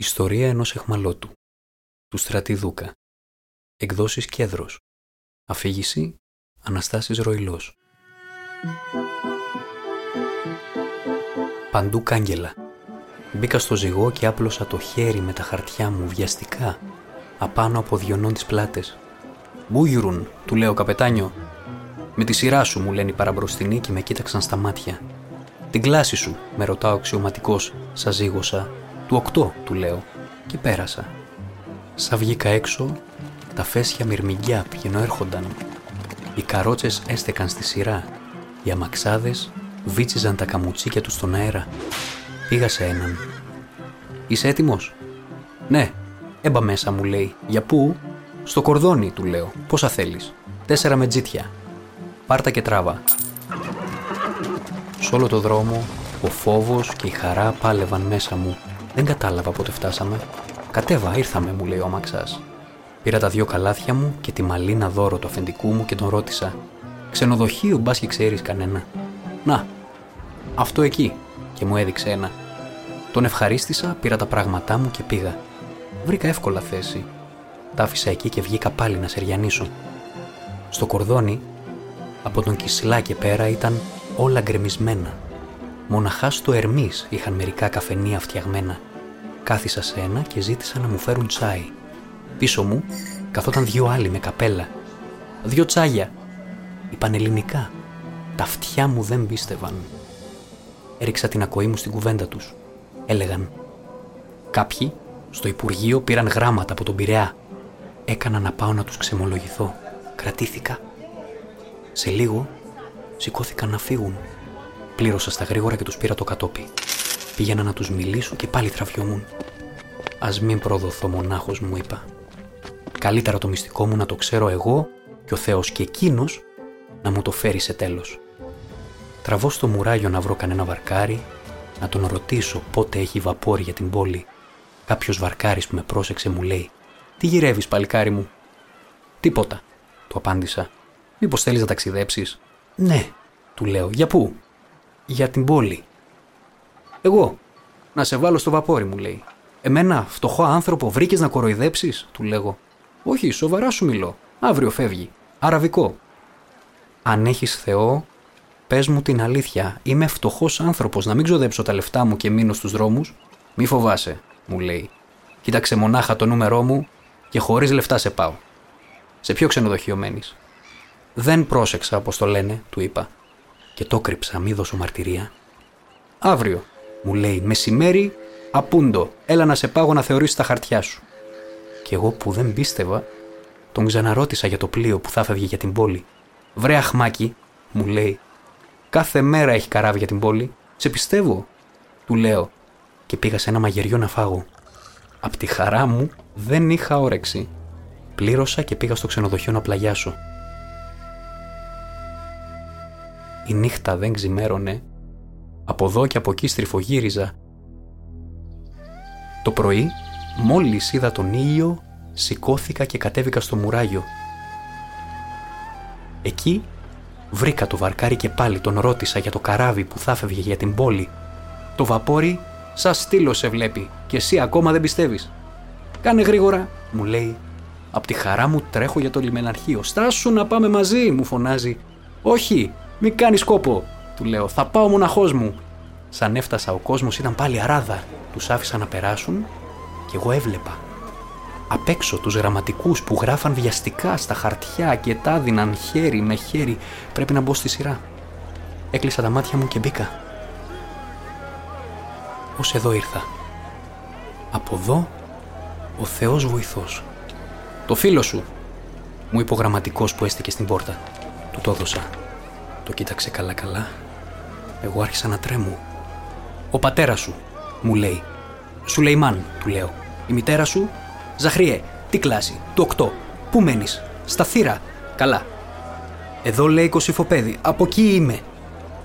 Ιστορία ενός εχμαλώτου του Στρατιδούκα Εκδόσεις Κέδρος Αφήγηση Αναστάσης Ροϊλός Παντού κάγκελα Μπήκα στο ζυγό και άπλωσα το χέρι με τα χαρτιά μου βιαστικά απάνω από διονών τις πλάτες. «Μπούγιουρουν», του λέω καπετάνιο. «Με τη σειρά σου», μου λένε οι παραμπροστινοί και με κοίταξαν στα μάτια. «Την κλάση σου», με ρωτά ο αξιωματικός, σας ζήγωσα. «Του οκτώ», του λέω, και πέρασα. Σα βγήκα έξω, τα φέσια μυρμηγκιά έρχονταν. Οι καρότσες έστεκαν στη σειρά. Οι αμαξάδες βίτσιζαν τα καμουτσίκια τους στον αέρα. Πήγα σε έναν. «Είσαι έτοιμος» «Ναι», έμπα μέσα μου λέει. «Για πού» «Στο κορδόνι» του λέω. «Πόσα θέλεις» «Τέσσερα με τζίτια». «Πάρτα και τράβα». Σ' όλο το δρόμο ο φόβος και η χαρά πάλευαν μέσα μου. Δεν κατάλαβα πότε φτάσαμε. Κατέβα, ήρθαμε, μου λέει ο αμαξάς. Πήρα τα δυο καλάθια μου και τη μαλίνα δώρο του αφεντικού μου και τον ρώτησα. Ξενοδοχείο, μπας και ξέρεις κανένα. Να, αυτό εκεί, και μου έδειξε ένα. Τον ευχαρίστησα, πήρα τα πράγματά μου και πήγα. Βρήκα εύκολα θέση. Τα άφησα εκεί και βγήκα πάλι να σεριανίσω. Στο κορδόνι, από τον Κισλά και πέρα ήταν όλα γκρεμισμένα. Μοναχάς στο Ερμής είχαν μερικά καφενεία φτιαγμένα. Κάθισα σε ένα και ζήτησα να μου φέρουν τσάι. Πίσω μου καθόταν δυο άλλοι με καπέλα. Δυο τσάγια. Είπαν ελληνικά. Τα αυτιά μου δεν πίστευαν. Έριξα την ακοή μου στην κουβέντα τους. Έλεγαν. Κάποιοι στο Υπουργείο πήραν γράμματα από τον Πειραιά. Έκανα να πάω να τους ξεμολογηθώ. Κρατήθηκα. Σε λίγο σηκώθηκαν να φύγουν. Πλήρωσα στα γρήγορα και τους πήρα το κατόπι. Πήγαινα να τους μιλήσω και πάλι τραβιόμουν. Ας μην προδοθώ μονάχος μου είπα. Καλύτερα το μυστικό μου να το ξέρω εγώ και ο Θεός και εκείνος να μου το φέρει σε τέλος. Τραβώ στο μουράγιο να βρω κανένα βαρκάρι, να τον ρωτήσω πότε έχει βαπόρι για την πόλη. Κάποιος βαρκάρι που με πρόσεξε μου λέει: Τι γυρεύεις, παλικάρι μου; Τίποτα, του απάντησα. Μήπως θέλεις να ταξιδέψεις; Ναι, του λέω. Για πού; Για την πόλη. Εγώ. Να σε βάλω στο βαπόρι, μου λέει. Εμένα, φτωχό άνθρωπο, βρήκες να κοροϊδέψεις, του λέγω. Όχι, σοβαρά σου μιλώ. Αύριο φεύγει. Αραβικό. Αν έχεις Θεό, πες μου την αλήθεια. Είμαι φτωχός άνθρωπος, να μην ξοδέψω τα λεφτά μου και μείνω στους δρόμους. Μη φοβάσαι, μου λέει. Κοίταξε μονάχα το νούμερό μου και χωρίς λεφτά σε πάω. Σε ποιο ξενοδοχείο μένεις; Δεν πρόσεξα, όπω το λένε, του είπα. Και το κρύψα, μη δώσω μαρτυρία. Αύριο, μου λέει μεσημέρι, απούντο, έλα να σε πάγω να θεωρήσεις τα χαρτιά σου. Και εγώ που δεν πίστευα, τον ξαναρώτησα για το πλοίο που θα φεύγει για την πόλη. Βρε αχμάκι, μου λέει, κάθε μέρα έχει καράβι για την πόλη. Σε πιστεύω, του λέω, και πήγα σε ένα μαγειριό να φάγω. Απ' τη χαρά μου δεν είχα όρεξη. Πλήρωσα και πήγα στο ξενοδοχείο να πλαγιάσω. Η νύχτα δεν ξημέρωνε από εδώ και από εκεί στριφογύριζα. Το πρωί, μόλις είδα τον ήλιο, σηκώθηκα και κατέβηκα στο μουράγιο. Εκεί βρήκα το βαρκάρι και πάλι τον ρώτησα για το καράβι που θα φεύγε για την πόλη. Το βαπόρι σας στήλο σε βλέπει και εσύ ακόμα δεν πιστεύεις. Κάνε γρήγορα, μου λέει. Απ' τη χαρά μου τρέχω για το λιμεναρχείο. Στάσου να πάμε μαζί, μου φωνάζει. Όχι, μη κάνεις κόπο, του λέω. Θα πάω μοναχός μου. Σαν έφτασα, ο κόσμος ήταν πάλι αράδα. Τους άφησα να περάσουν και εγώ έβλεπα. Απ' έξω τους γραμματικούς που γράφαν βιαστικά στα χαρτιά και τα δίναν χέρι με χέρι. Πρέπει να μπω στη σειρά. Έκλεισα τα μάτια μου και μπήκα. Ως εδώ ήρθα. Από εδώ ο Θεός βοηθός. Το φίλο σου, μου είπε ο γραμματικός που έστηκε στην πόρτα. Του το έδωσα. Το κοίταξε καλά καλά. Εγώ άρχισα να τρέμω. Ο πατέρας σου, μου λέει. Σουλεϊμάν, του λέω. Η μητέρα σου, Ζαχριέ, τι κλάση, του οκτώ. Πού μένεις, στα θύρα. Καλά. Εδώ λέει κοσυφοπέδι, από εκεί είμαι.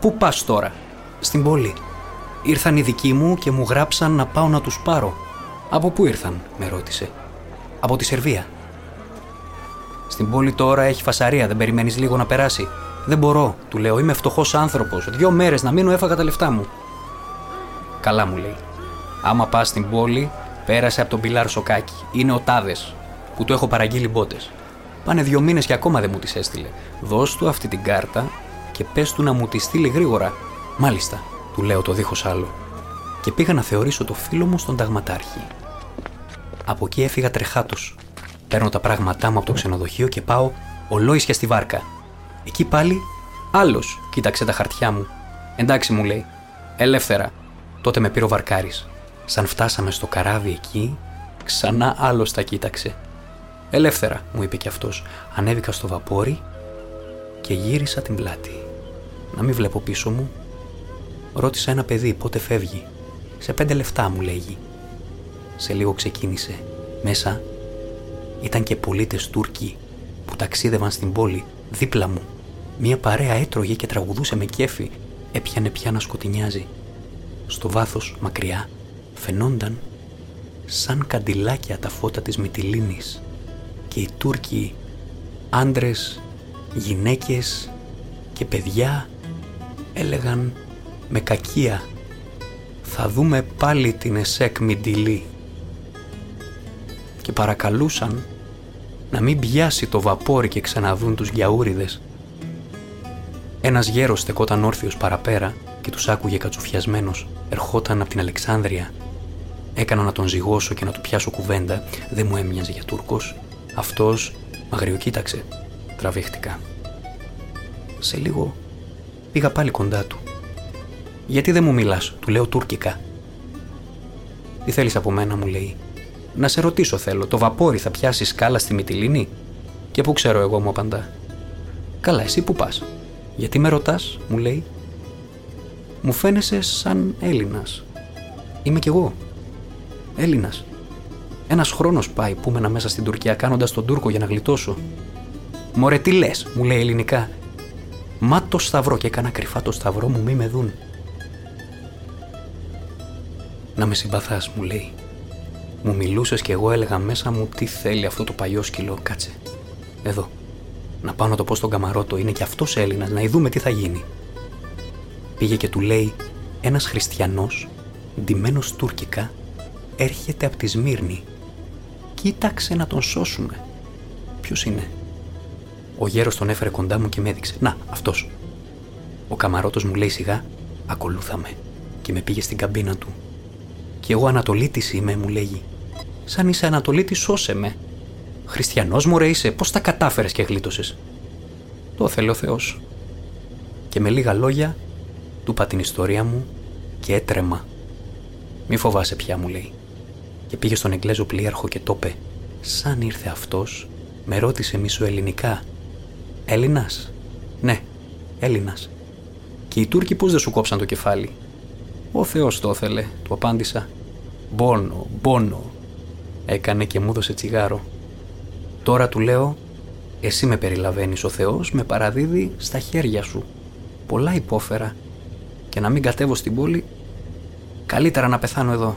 Πού πας τώρα, στην πόλη. Ήρθαν οι δικοί μου και μου γράψαν να πάω να τους πάρω. Από πού ήρθαν, με ρώτησε. Από τη Σερβία. Στην πόλη τώρα έχει φασαρία, δεν περιμένεις λίγο να περάσει. Δεν μπορώ, του λέω. Είμαι φτωχός άνθρωπος. Δύο μέρες να μείνω έφαγα τα λεφτά μου. Καλά μου λέει. Άμα πας στην πόλη, Πέρασε από τον Πιλάρ Σοκάκι. Είναι ο Τάδες, που του έχω παραγγείλει μπότες. Πάνε δύο μήνες και ακόμα δεν μου τις έστειλε. Δώσ' του αυτή την κάρτα και πες του να μου τη στείλει γρήγορα. Μάλιστα, του λέω το δίχως άλλο. Και πήγα να θεωρήσω το φίλο μου στον ταγματάρχη. Από εκεί έφυγα τρεχάτος. Παίρνω τα πράγματά μου από το ξενοδοχείο και πάω ολόισια στη βάρκα. Εκεί πάλι άλλος κοίταξε τα χαρτιά μου. Εντάξει, μου λέει. Ελεύθερα. Τότε με πήρε ο βαρκάρης. Σαν φτάσαμε στο καράβι εκεί, ξανά άλλος τα κοίταξε. Ελεύθερα, μου είπε κι αυτός. Ανέβηκα στο βαπόρι και γύρισα την πλάτη. Να μην βλέπω πίσω μου. Ρώτησα ένα παιδί πότε φεύγει; Σε πέντε λεφτά μου λέγει. Σε λίγο ξεκίνησε. Μέσα ήταν και πολίτες Τούρκοι που ταξίδευαν στην πόλη δίπλα μου. Μία παρέα έτρωγε και τραγουδούσε με κέφι. Έπιανε πια να σκοτεινιάζει. Στο βάθος, μακριά, φαινόνταν σαν καντιλάκια τα φώτα της Μυτιλίνης και οι Τούρκοι άντρες, γυναίκες και παιδιά έλεγαν με κακία «Θα δούμε πάλι την Εσέκ Μιντιλή» και παρακαλούσαν να μην πιάσει το βαπόρι και ξαναδούν τους γιαούριδες. Ένας γέρος στεκόταν όρθιος παραπέρα και τους άκουγε κατσουφιασμένος. Ερχόταν από την Αλεξάνδρεια. Έκανα να τον ζυγώσω και να του πιάσω κουβέντα. Δεν μου έμοιαζε για Τούρκος. Αυτός αγριοκοίταξε. Τραβήχτηκα. Σε λίγο πήγα πάλι κοντά του. «Γιατί δεν μου μιλάς» του λέω τουρκικά. «Τι θέλεις από μένα» μου λέει. «Να σε ρωτήσω θέλω, το βαπόρι θα πιάσει σκάλα στη Μυτιλίνη» «Και πού ξέρω εγώ» μου απαντά. «Καλά, εσύ που πας» «Γιατί με ρωτάς» μου λέει. «Μου φαίνεσαι σαν Έλληνας». «Είμαι κι εγώ». «Έλληνας». Ένας χρόνος πάει που ήμουν μέσα στην Τουρκία κάνοντας τον Τούρκο για να γλιτώσω. Μωρέ, τι λες, μου λέει ελληνικά. Μα το σταυρό και έκανα κρυφά το σταυρό μου, μη με δουν. Να με συμπαθάς, μου λέει. Μου μιλούσες και εγώ έλεγα μέσα μου τι θέλει αυτό το παλιό σκυλό. Κάτσε. Εδώ. Να πάω να το πω στον καμαρότο, είναι κι αυτός Έλληνας, να δούμε τι θα γίνει. Πήγε και του λέει ένας χριστιανός, ντυμένος τουρκικά, έρχεται από τη Σμύρνη Κοίταξε να τον σώσουμε. Ποιος είναι; Ο γέρος τον έφερε κοντά μου και με έδειξε. Να, αυτός. Ο καμαρότος μου λέει σιγά, ακολούθαμε. Και με πήγε στην καμπίνα του. Και εγώ Ανατολίτης είμαι, μου λέγει. Σαν είσαι Ανατολίτη, σώσε με. Χριστιανός μου ρε είσαι, πώς τα κατάφερες και γλίτωσες; Το θέλει ο Θεός. Και με λίγα λόγια του είπα την ιστορία μου και έτρεμα. Μη φοβάσαι πια, μου λέει και πήγε στον Εγγλέζο πλοίαρχο και το είπε «Σαν ήρθε αυτός, με ρώτησε ελληνικά. Έλληνας» «Ναι, Έλληνας». «Και οι Τούρκοι πώς δεν σου κόψαν το κεφάλι» «Ο Θεός το ήθελε», του απάντησα. «Μπόνο, μπόνο». Έκανε και μου έδωσε τσιγάρο. Τώρα του λέω «Εσύ με περιλαβαίνεις, ο Θεός με παραδίδει στα χέρια σου. Πολλά υπόφερα και να μην κατέβω στην πόλη, καλύτερα να πεθάνω εδώ»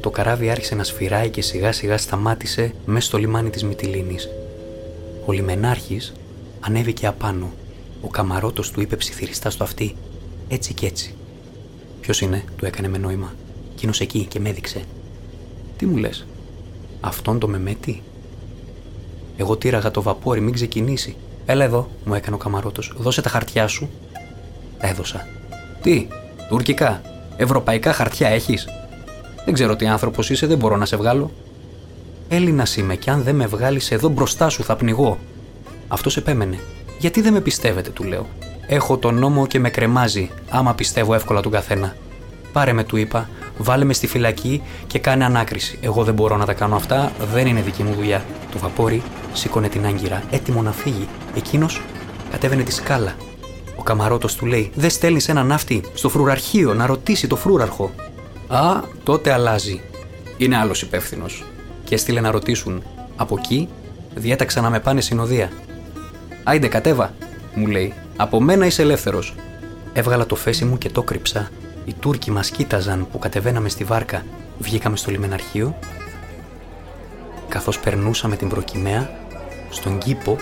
το καράβι άρχισε να σφυράει και σιγά σιγά σταμάτησε μέσα στο λιμάνι της Μυτιλίνης. Ο λιμενάρχης ανέβηκε απάνω. Ο καμαρότος του είπε ψιθυριστά στο αυτί «Έτσι και έτσι». Ποιος είναι» του έκανε με νόημα. Εκείνος εκεί και με έδειξε. «Τι μου λες» «Αυτόν το μεμέτη» Εγώ τύραγα το βαπόρι, μην ξεκινήσει. Έλα εδώ, μου έκανε ο καμαρότος. Δώσε τα χαρτιά σου. Τα έδωσα. Τι, τουρκικά, ευρωπαϊκά χαρτιά έχεις; Δεν ξέρω τι άνθρωπος είσαι, δεν μπορώ να σε βγάλω. Έλληνας είμαι και αν δεν με βγάλεις εδώ μπροστά σου θα πνιγώ. Αυτός επέμενε. Γιατί δεν με πιστεύετε, του λέω. Έχω τον νόμο και με κρεμάζει, άμα πιστεύω εύκολα τον καθένα. Πάρε με, του είπα, βάλε με στη φυλακή και κάνε ανάκριση. Εγώ δεν μπορώ να τα κάνω αυτά, δεν είναι δική μου δουλειά. Το βαπόρι σήκωνε την άγκυρα, έτοιμο να φύγει. Εκείνος κατέβαινε τη σκάλα. Ο καμαρότος του λέει: Δεν στέλνεις ένα ναύτη στο φρουραρχείο να ρωτήσει το φρούραρχο. Α, τότε αλλάζει. Είναι άλλος υπεύθυνος. Και έστειλε να ρωτήσουν. Από εκεί διέταξα να με πάνε συνοδεία. Άιντε, κατέβα, μου λέει. Από μένα είσαι ελεύθερος. Έβγαλα το φέση μου και το κρύψα. Οι Τούρκοι μας κοίταζαν που κατεβαίναμε στη βάρκα. Βγήκαμε στο λιμεναρχείο. Καθώς περνούσαμε την προκυμαία, στον κήπο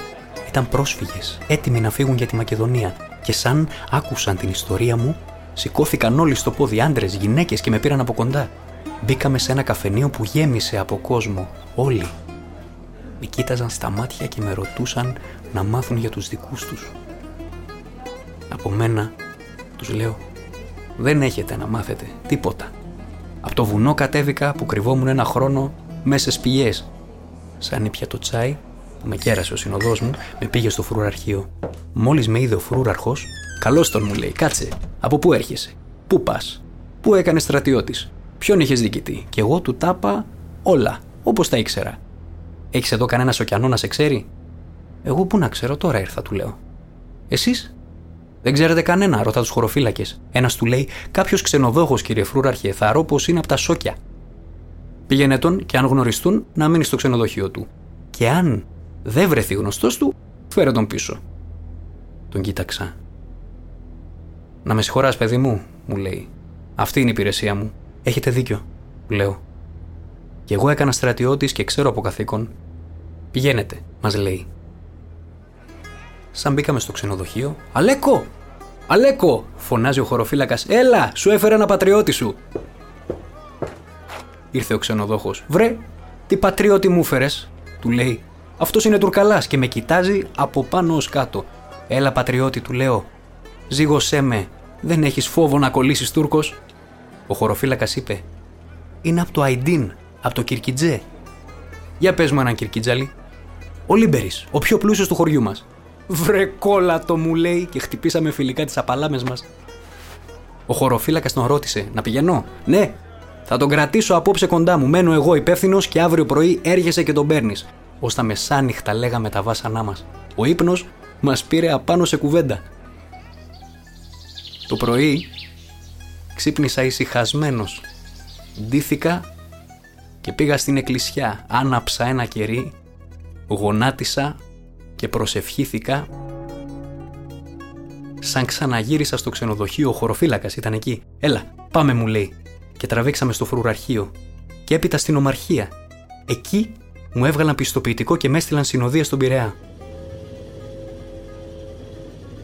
ήταν πρόσφυγες, έτοιμοι να φύγουν για τη Μακεδονία. Και σαν άκουσαν την ιστορία μου, Σηκώθηκαν όλοι στο πόδι άντρες, γυναίκες και με πήραν από κοντά. μπήκαμε σε ένα καφενείο που γέμισε από κόσμο. Όλοι. Με κοίταζαν στα μάτια και με ρωτούσαν να μάθουν για τους δικούς τους. Από μένα τους λέω δεν έχετε να μάθετε τίποτα. Από το βουνό κατέβηκα που κρυβόμουν ένα χρόνο μέσα στις πηγές. Σαν ήπια το τσάι που με κέρασε ο συνοδός μου, με πήγε στο φρουραρχείο. Μόλις με είδε ο φρούραρχο, καλώς τον μου λέει: Κάτσε, από πού έρχεσαι, πού πας, πού έκανε στρατιώτης, ποιον είχες διοικητή. Και εγώ του τάπα όλα, όπως τα ήξερα. Έχεις εδώ κανένα ωκεανό να σε ξέρει; Εγώ πού να ξέρω, τώρα ήρθα, του λέω. Εσείς; Δεν ξέρετε κανένα, ρωτά τους χωροφύλακες. Ένας του λέει: Κάποιος ξενοδόχος, κύριε Φρούραρχε, θα ρω πως είναι από τα σόκια. Πήγαινε τον και αν γνωριστούν να μείνει στο ξενοδοχείο του. Και αν δεν βρεθεί γνωστός του, φέρε τον πίσω. Τον κοίταξα. Να με συγχωράς, παιδί μου, μου λέει. Αυτή είναι η υπηρεσία μου. Έχετε δίκιο, λέω. Κι εγώ έκανα στρατιώτης και ξέρω από καθήκον. Πηγαίνετε, μας λέει. Σαν μπήκαμε στο ξενοδοχείο, Αλέκο! Αλέκο! φωνάζει ο χωροφύλακας. Έλα, σου έφερα ένα πατριώτη σου. Ήρθε ο ξενοδόχος. Βρε, τι πατριώτη μου έφερε, του λέει. Αυτός είναι τουρκαλάς και με κοιτάζει από πάνω ως κάτω. Έλα, πατριώτη, του λέω. Ζύγωσέ με, δεν έχεις φόβο να κολλήσεις Τούρκος; Ο χωροφύλακας είπε. Είναι από το Αϊντίν, από το Κιρκιντζέ. Για πες μου έναν Κιρκιντζαλή. Ο Λίμπερης, ο πιο πλούσιος του χωριού μας. Βρε το μου λέει και χτυπήσαμε φιλικά τις απαλάμες μας. Ο χωροφύλακας τον ρώτησε, Να πηγαίνω; Ναι, θα τον κρατήσω απόψε κοντά μου. Μένω εγώ υπεύθυνος και αύριο πρωί έρχεσαι και τον παίρνεις. Ω τα μεσάνυχτα λέγαμε τα βάσανά μας. Ο ύπνος μας πήρε απάνω σε κουβέντα. Το πρωί ξύπνησα ησυχασμένος. Ντύθηκα και πήγα στην εκκλησιά. Άναψα ένα κερί, γονάτισα και προσευχήθηκα σαν ξαναγύρισα στο ξενοδοχείο, ο χωροφύλακας ήταν εκεί. Έλα, πάμε μου λέει. Και τραβήξαμε στο φρουραρχείο. Και έπειτα στην ομαρχία. Εκεί μου έβγαλαν πιστοποιητικό και με έστειλαν συνοδεία στον Πειραιά.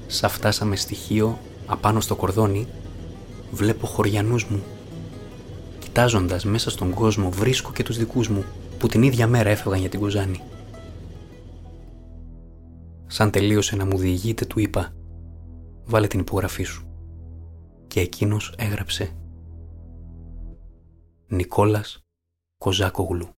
Σα φτάσαμε στοιχείο απάνω στο κορδόνι, βλέπω χωριανούς μου. Κοιτάζοντας μέσα στον κόσμο βρίσκω και τους δικούς μου που την ίδια μέρα έφευγαν για την Κουζάνη. Σαν τελείωσε να μου διηγείται, του είπα «Βάλε την υπογραφή σου». Και εκείνος έγραψε «Νικόλας Κοζάκογλου».